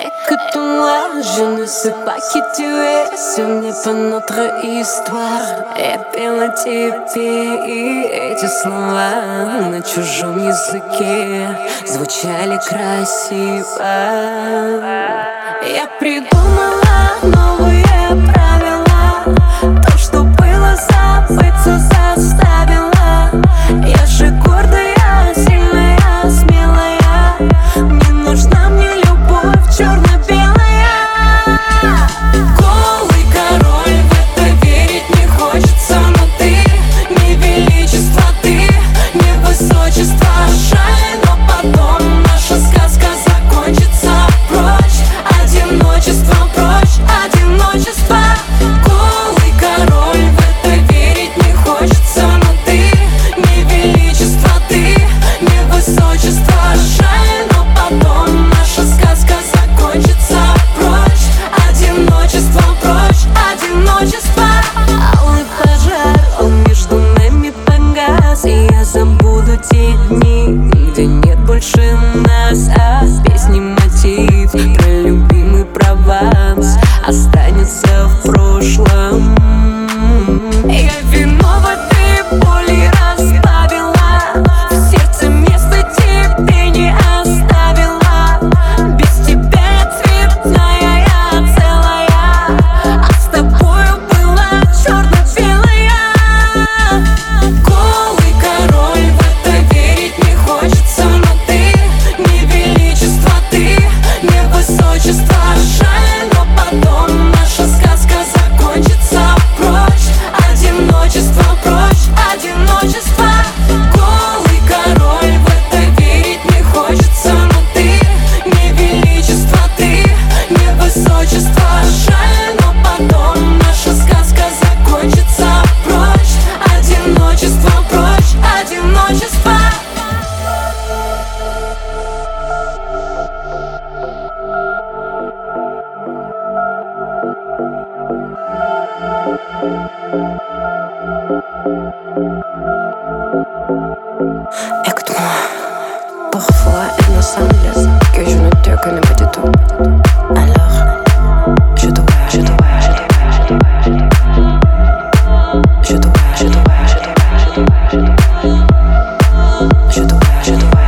Écoute-moi, je ne sais pas qui tu es, ce n'est pas notre histoire. Я пела тебе и эти слова на чужом языке звучали красиво. Я придумала новые Je dois, je dois, je dois.